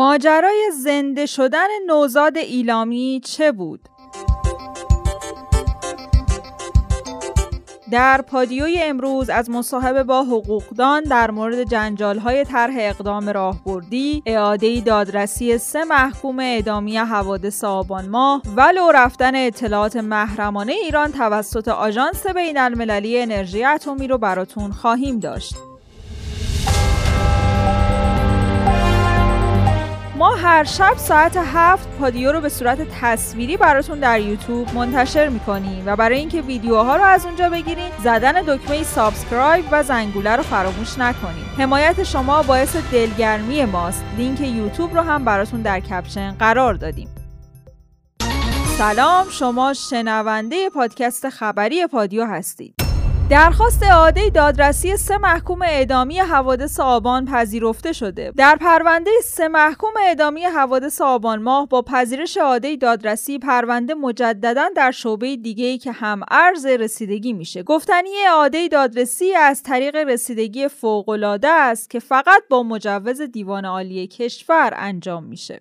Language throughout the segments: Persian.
ماجرای زنده شدن نوزاد ایلامی چه بود؟ در پادیوی امروز از مصاحبه با حقوقدان در مورد جنجالهای طرح اقدام راهبردی اعاده دادرسی سه محکوم اعدامی حوادث آبان ماه و لو رفتن اطلاعات محرمانه ایران توسط آژانس بین المللی انرژی اتمی رو براتون خواهیم داشت. ما هر شب ساعت هفت پادیو رو به صورت تصویری براتون در یوتیوب منتشر می‌کنیم و برای اینکه ویدیوها رو از اونجا بگیرین زدن دکمه subscribe و زنگوله رو فراموش نکنید حمایت شما باعث دلگرمی ماست. لینک یوتیوب رو هم براتون در caption قرار دادیم. سلام شما شنونده پادکست خبری پادیو هستید. درخواست اعاده دادرسی سه محکوم اعدامی حوادث آبان پذیرفته شده. در پرونده سه محکوم اعدامی حوادث آبان ماه با پذیرش اعاده دادرسی پرونده مجددا در شعبه دیگه ای که هم ارز رسیدگی میشه. گفتنی اعاده دادرسی از طریق رسیدگی فوقالعاده است که فقط با مجوز دیوان عالی کشور انجام میشه.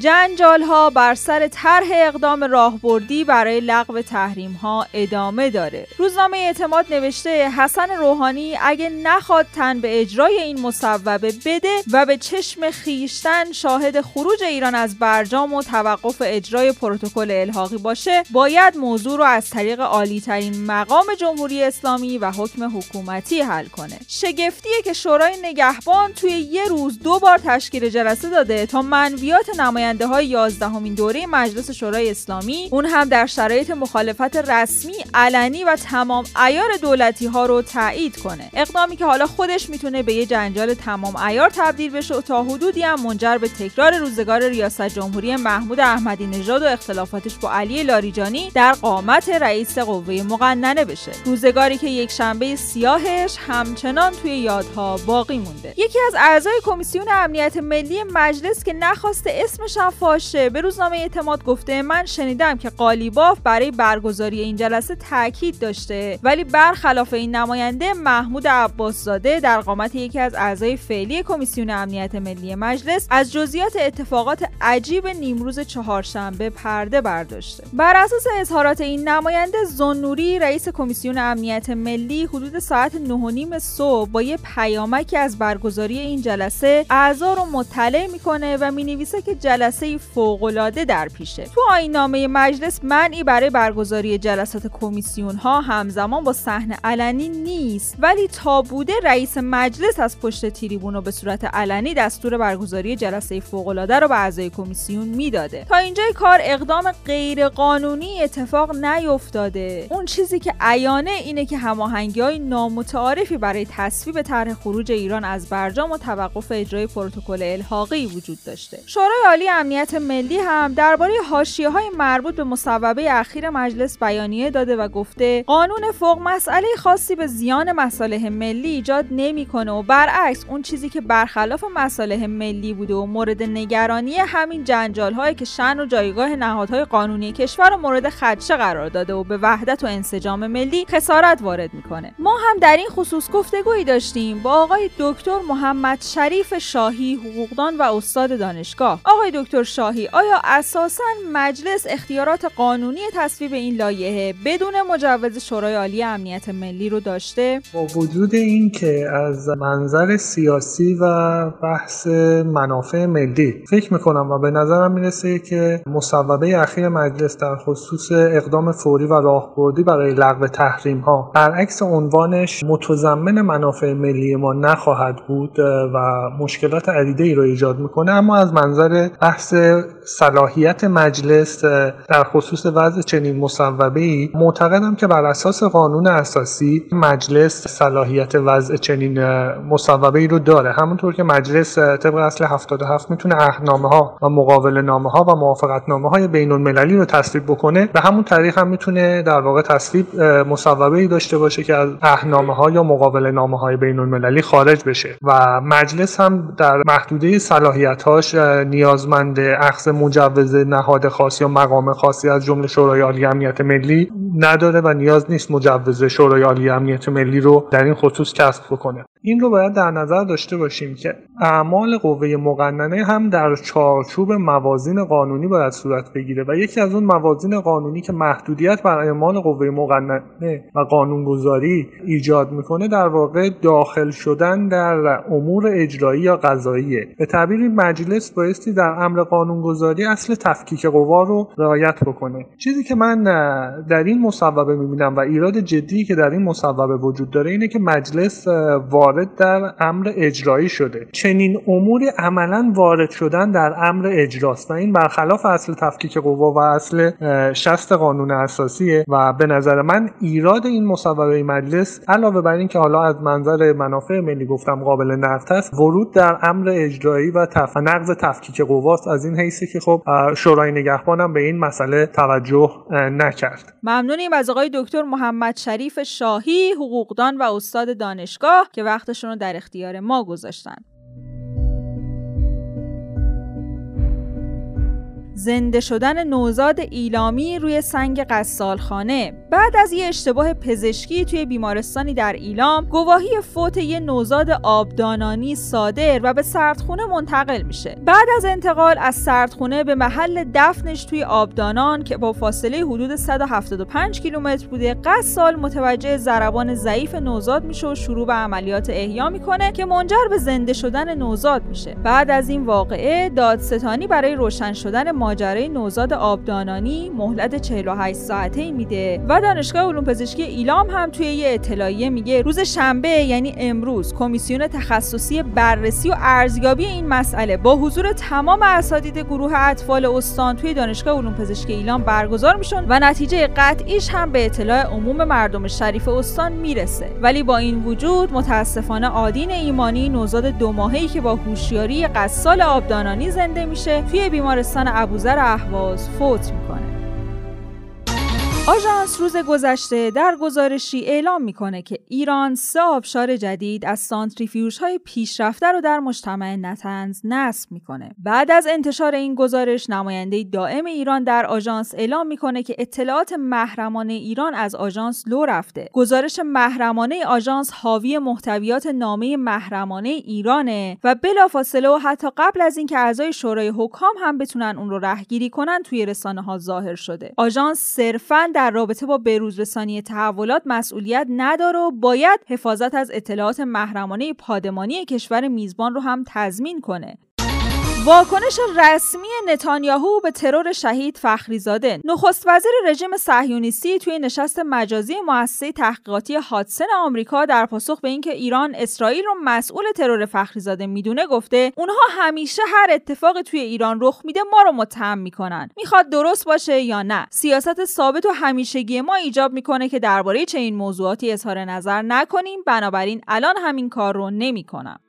جنجال ها بر سر طرح اقدام راهبردی برای لغو تحریم ها ادامه داره. روزنامه اعتماد نوشته حسن روحانی اگه نخواد تن به اجرای این مصوبه بده و به چشم خیشتن شاهد خروج ایران از برجام و توقف اجرای پروتکل الحاقی باشه، باید موضوع رو از طریق عالی ترین مقام جمهوری اسلامی و حکم حکومتی حل کنه. شگفتیه که شورای نگهبان توی یه روز دو بار تشکیل جلسه داده تا منویات نماینده نماینده های 11 دوره مجلس شورای اسلامی اون هم در شرایط مخالفت رسمی علنی و تمام ایار دولتی ها رو تایید کنه. اقدامی که حالا خودش می‌تونه به یه جنجال تمام ایار تبدیل بشه و تا حدودی هم منجر به تکرار روزگار ریاست جمهوری محمود احمدی نژاد و اختلافاتش با علی لاریجانی در قامت رئیس قوه مقننه بشه. روزگاری که یک شنبه سیاهش همچنان توی یادها باقی مونده. یکی از اعضای کمیسیون امنیت ملی مجلس که نخواست اسمش هم فاشه به روزنامه اعتماد گفته من شنیدم که قالیباف برای برگزاری این جلسه تاکید داشته. ولی برخلاف این نماینده محمود عباسزاده در قامت یکی از اعضای فعلی کمیسیون امنیت ملی مجلس از جزئیات اتفاقات عجیب نیمروز چهارشنبه پرده برداشته. بر اساس اظهارات این نماینده زنوری رئیس کمیسیون امنیت ملی حدود ساعت 9 صبح با یه پیامکی از برگزاری این جلسه اعضا رو مطلع می‌کنه و می‌نویسه که جلسه جلسه فوقالعاده در پیشه. تو آینامه مجلس منعی برای برگزاری جلسات کمیسیون ها همزمان با صحنه علنی نیست ولی تا بوده رئیس مجلس از پشت تریبون به صورت علنی دستور برگزاری جلسه فوقالعاده رو به اعضای کمیسیون می‌داده. تا اینجای کار اقدام غیرقانونی اتفاق نیفتاده. اون چیزی که عیانه اینه که هماهنگی های نامتعارفی برای تصویب طرح خروج ایران از برجام و توقف اجرای پروتکل الحاقی وجود داشته. شورای عالی امنیت ملی هم درباره حاشیه های مربوط به مصوبه اخیر مجلس بیانیه داده و گفته قانون فوق مسئله خاصی به زیان مصالح ملی ایجاد نمی‌کنه و برعکس اون چیزی که برخلاف مصالح ملی بوده و مورد نگرانی همین جنجال هایی که شن و جایگاه نهادهای قانونی کشور رو مورد خدشه قرار داده و به وحدت و انسجام ملی خسارت وارد می‌کنه. ما هم در این خصوص گفتگویی داشتیم با آقای دکتر محمد شریف شاهی حقوقدان و استاد دانشگاه. آقای دکتر شاهی آیا اساسا مجلس اختیارات قانونی تصویب این لایحه بدون مجوز شورای عالی امنیت ملی رو داشته؟ با وجود این که از منظر سیاسی و بحث منافع ملی فکر می‌کنم و به نظرم می‌رسه که مصوبه اخیر مجلس در خصوص اقدام فوری و راهبردی برای لغو تحریم ها برعکس عنوانش متضمن منافع ملی ما نخواهد بود و مشکلات عدیده ای رو ایجاد می‌کنه. اما از منظر بحث صلاحیت مجلس در خصوص وضع چنین مصوبه ای معتقدم که بر اساس قانون اساسی مجلس صلاحیت وضع چنین مصوبه ای رو داره. همونطور که مجلس طبق اصل 77 می‌تونه اهنامه ها و مقابل نامه ها و موافقت نامه های بین المللی رو تصویب بکنه. به همون طریق هم می‌تونه در واقع تصویب مصوبه ای داشته باشه که از اهنامه ها یا مقابل نامه های بین المللی خارج بشه. و مجلس هم در محدوده صلاحیت هاش نیازمند اخذ مجوز نهاد خاص یا مقام خاصی از جمله شورای عالی امنیت ملی نداره و نیاز نیست مجوز شورای عالی امنیت ملی رو در این خصوص کسب بکنه. این رو باید در نظر داشته باشیم که اعمال قوه مقننه هم در چارچوب موازین قانونی باید صورت بگیره و یکی از اون موازین قانونی که محدودیت بر اعمال قوه مقننه و قانونگذاری ایجاد می‌کنه در واقع داخل شدن در امور اجرایی یا قضاییه. به تعبیر مجلس بایستی در امر قانونگذاری اصل تفکیک قوا رو رعایت بکنه. چیزی که من در این مصوبه می‌بینم و ایراد جدی که در این مصوبه وجود داره اینه که مجلس در امر اجرایی شده. چنین اموری عملا وارد شدن در امر اجراست و این برخلاف اصل تفکیک قوا و اصل شست قانون اساسیه و به نظر من ایراد این مصوبه مجلس علاوه بر اینکه حالا از منظر منافع ملی گفتم قابل نقد است ورود در امر اجرایی و تف... نقض تفکیک قواست از این حیثی که خب شورای نگهبانم به این مسئله توجه نکرد. ممنونیم از آقای دکتر محمد شریف شاهی حقوقدان و استاد دانشگاه که وقتشون رو در اختیار ما گذاشتن. زنده شدن نوزاد ایلامی روی سنگ قصالخانه بعد از یه اشتباه پزشکی توی بیمارستانی در ایلام گواهی فوت یه نوزاد آبدانانی صادر و به سردخونه منتقل میشه. بعد از انتقال از سردخونه به محل دفنش توی آبدانان که با فاصله حدود 175 کیلومتر بوده قصال متوجه ضربان ضعیف نوزاد میشه و شروع به عملیات احیا می‌کنه که منجر به زنده شدن نوزاد میشه. بعد از این واقعه دادستانی برای روشن شدن ماجرای نوزاد آبدانانی مهلت 48 ساعته میده. و دانشگاه علوم پزشکی ایلام هم توی یه اطلاعیه میگه روز شنبه یعنی امروز کمیسیون تخصصی بررسی و ارزیابی این مسئله با حضور تمام اساتید گروه اطفال استان توی دانشگاه علوم پزشکی ایلام برگزار میشن و نتیجه قطعیش هم به اطلاع عموم مردم شریف استان می‌رسه. ولی با این وجود متاسفانه آدین ایمانی نوزاد دو ماهه‌ای که با هوشیاری قصال آبدانانی زنده میشه توی بیمارستان ابوذر اهواز فوت می‌کنه آژانس روز گذشته در گزارشی اعلام می‌کنه که ایران سه آبشار جدید از سانتریفیوژ های پیشرفته رو در مجتمع نتنز نصب می‌کنه. بعد از انتشار این گزارش نماینده دائم ایران در آژانس اعلام می‌کنه که اطلاعات محرمانه ایران از آژانس لو رفته. گزارش محرمانه آژانس حاوی محتویات نامه محرمانه ایرانه و بلافاصله و حتی قبل از اینکه اعضای شورای حکام هم بتونن اون رو رهگیری کنن توی رسانه ها ظاهر شده. آژانس صرفاً در رابطه با بروزرسانی تحولات مسئولیت نداره و باید حفاظت از اطلاعات محرمانه پادمانی کشور میزبان رو هم تضمین کنه. واکنش رسمی نتانیاهو به ترور شهید فخریزاده. نخست وزیر رژیم صهیونیستی توی نشست مجازی مؤسسه تحقیقاتی هاتسن آمریکا در پاسخ به اینکه ایران اسرائیل رو مسئول ترور فخریزاده می‌دونه گفته اونها همیشه هر اتفاقی توی ایران رخ میده ما رو متهم می‌کنن. می‌خواد درست باشه یا نه. سیاست ثابت و همیشگی ما ایجاب می‌کنه که درباره چنین موضوعاتی اظهار نظر نکنیم. بنابراین الان همین کار رو نمی‌کنم.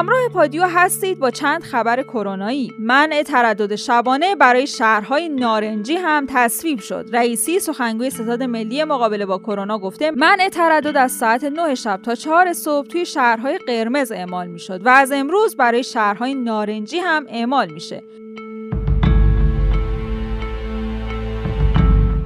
همراه پادیو هستید با چند خبر کرونایی. منع تردد شبانه برای شهرهای نارنجی هم تصویب شد. رئیسی سخنگوی ستاد ملی مقابله با کرونا گفته منع تردد از ساعت 9 شب تا 4 صبح توی شهرهای قرمز اعمال می‌شد و از امروز برای شهرهای نارنجی هم اعمال میشه.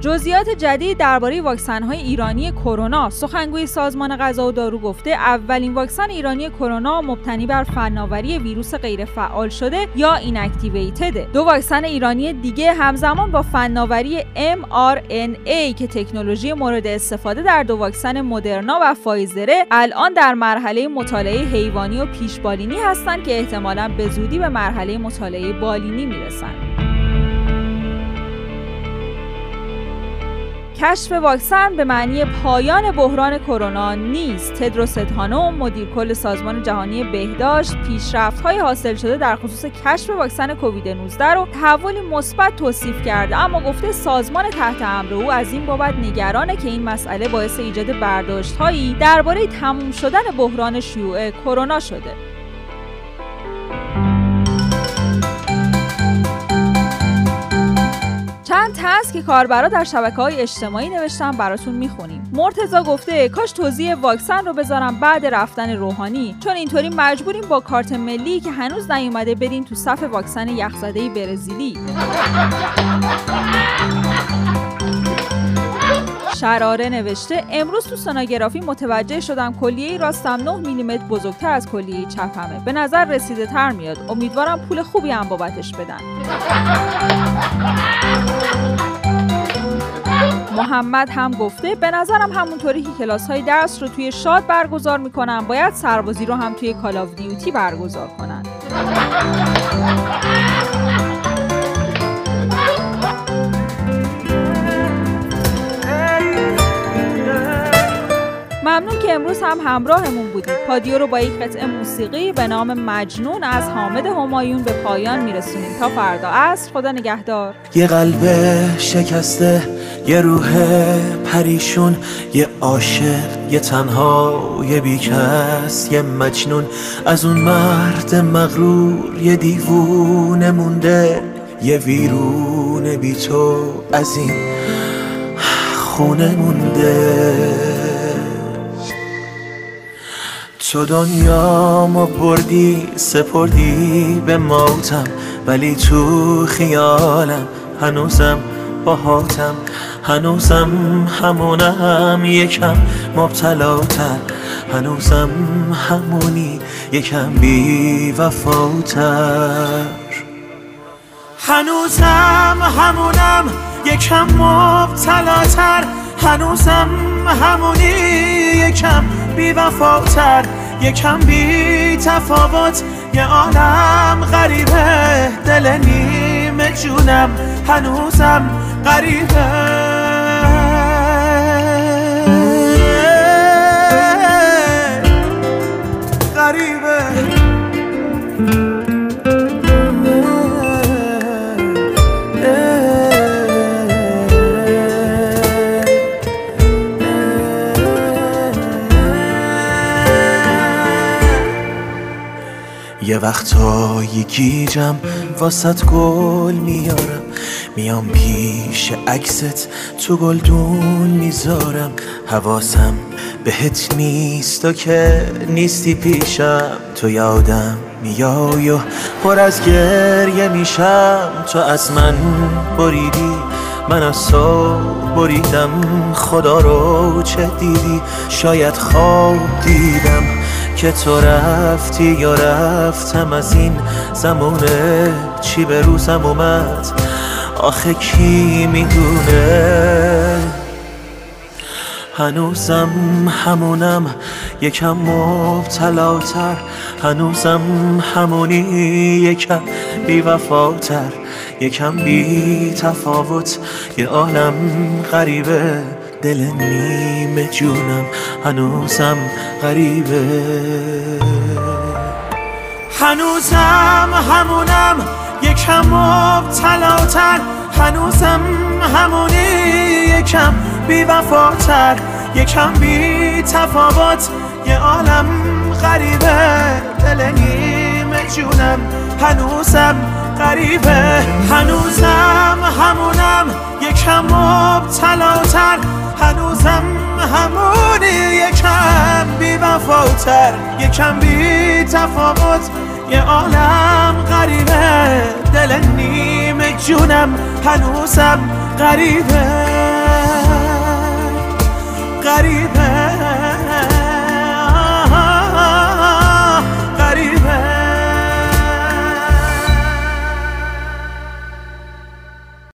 جزئیات جدید درباره های ایرانی کرونا. سخنگوی سازمان غذا و دارو گفته اولین واکسن ایرانی کرونا مبتنی بر فناوری ویروس غیرفعال شده یا ایناکتیویتده دو واکسن ایرانی دیگه همزمان با فناوری mRNA که تکنولوژی مورد استفاده در دو واکسن مدرنا و فایزره الان در مرحله مطالعه حیوانی و پیشبالینی هستند که احتمالا به زودی به مرحله مطالعه بالینی می‌رسند. کشف واکسن به معنی پایان بحران کرونا نیست. تدروس ادهانوم مدیر کل سازمان جهانی بهداشت پیشرفت های حاصل شده در خصوص کشف واکسن کووید 19 رو تحولی مثبت توصیف کرده. اما گفته سازمان تحت امر او از این بابت نگرانه که این مسئله باعث ایجاد برداشت هایی درباره تموم شدن بحران شیوع کرونا شده. هست که کاربرا در شبکه های اجتماعی نوشتن براتون می‌خونیم. مرتزا گفته کاش توضیح واکسن رو بذارم بعد رفتن روحانی. چون اینطوری مجبوریم با کارت ملی که هنوز نیومده برین تو صف واکسن یخزده برزیلی. شراره نوشته امروز تو سونوگرافی متوجه شدم کلیه راستم 9 میلیمتر بزرگتر از کلیه چپمه. به نظر رسیده تر میاد. امیدوارم پول خوبی هم بابتش بدن. محمد هم گفته به نظرم همونطوری که کلاس های درس رو توی شاد برگزار می‌کنن باید سربازی رو هم توی Call of Duty برگزار کنن. ممنون که امروز هم همراهمون بودید. پادیو رو با یک قطعه موسیقی به نام مجنون از حامد همایون به پایان میرسونیم. تا فردا عصر خدا نگهدار. یه قلب شکسته یه روح پریشون یه عاشق یه تنها یه بیکس یه مجنون. از اون مرد مغرور یه دیوونه مونده یه ویرون بی تو از این خونه مونده. تو دنیامو بردی سپردی به موتم ولی تو خیالم هنوزم باهاتم. هنوزم همونم یکم مبتلاتر. هنوزم همونی یکم بی وفاتر. هنوزم همونم یکم مبتلاتر. هنوزم همونی یکم بی وفاتر یکم بی تفاوت. یه عالم غریبه. دل نیم جونم. هنوزم غریبه. وقتایی گیجم واسط گل میارم. میام پیش عکست تو گلدون می‌ذارم. حواسم بهت نیست و که نیستی پیشم. تو یادم میای و پر از گریه میشم. تو از من بریدی من از تو بریدم. خدا رو چه دیدی؟ شاید خواب دیدم. که تو رفتی یا رفتم از این زمونه چی به روزم اومد؟ آخه کی می‌دونه؟ هنوزم همونم یکم مبتلاتر. هنوزم همونی یکم بی وفاتر یکم بی تفاوت یه عالم غریبه. دل نیم جونم هنوزم غریبه. هنوزم همونم یکم مبتلاتر هنوزم همونی یکم بی یکم بی تفاوت یه عالم غریبه. دل نیم جونم هنوزم غریبه. هنوزم همونم یکم مبتلاتر هنوزم همونی یکم بی وفاتر یکم بی تفاوت. یه عالم غریبه دل نیم جونم هنوزم غریبه. غریبه.